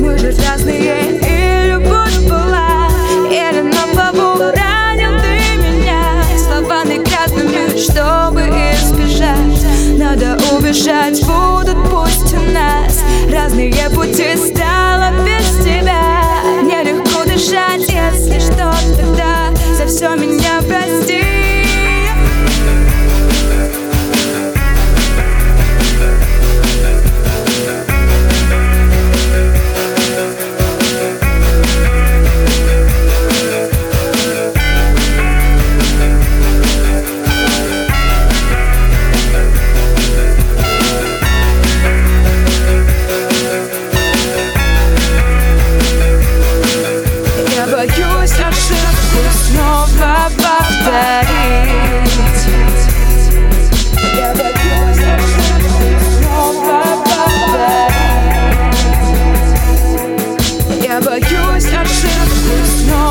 мы же разные. Yeah, but you is not true. No.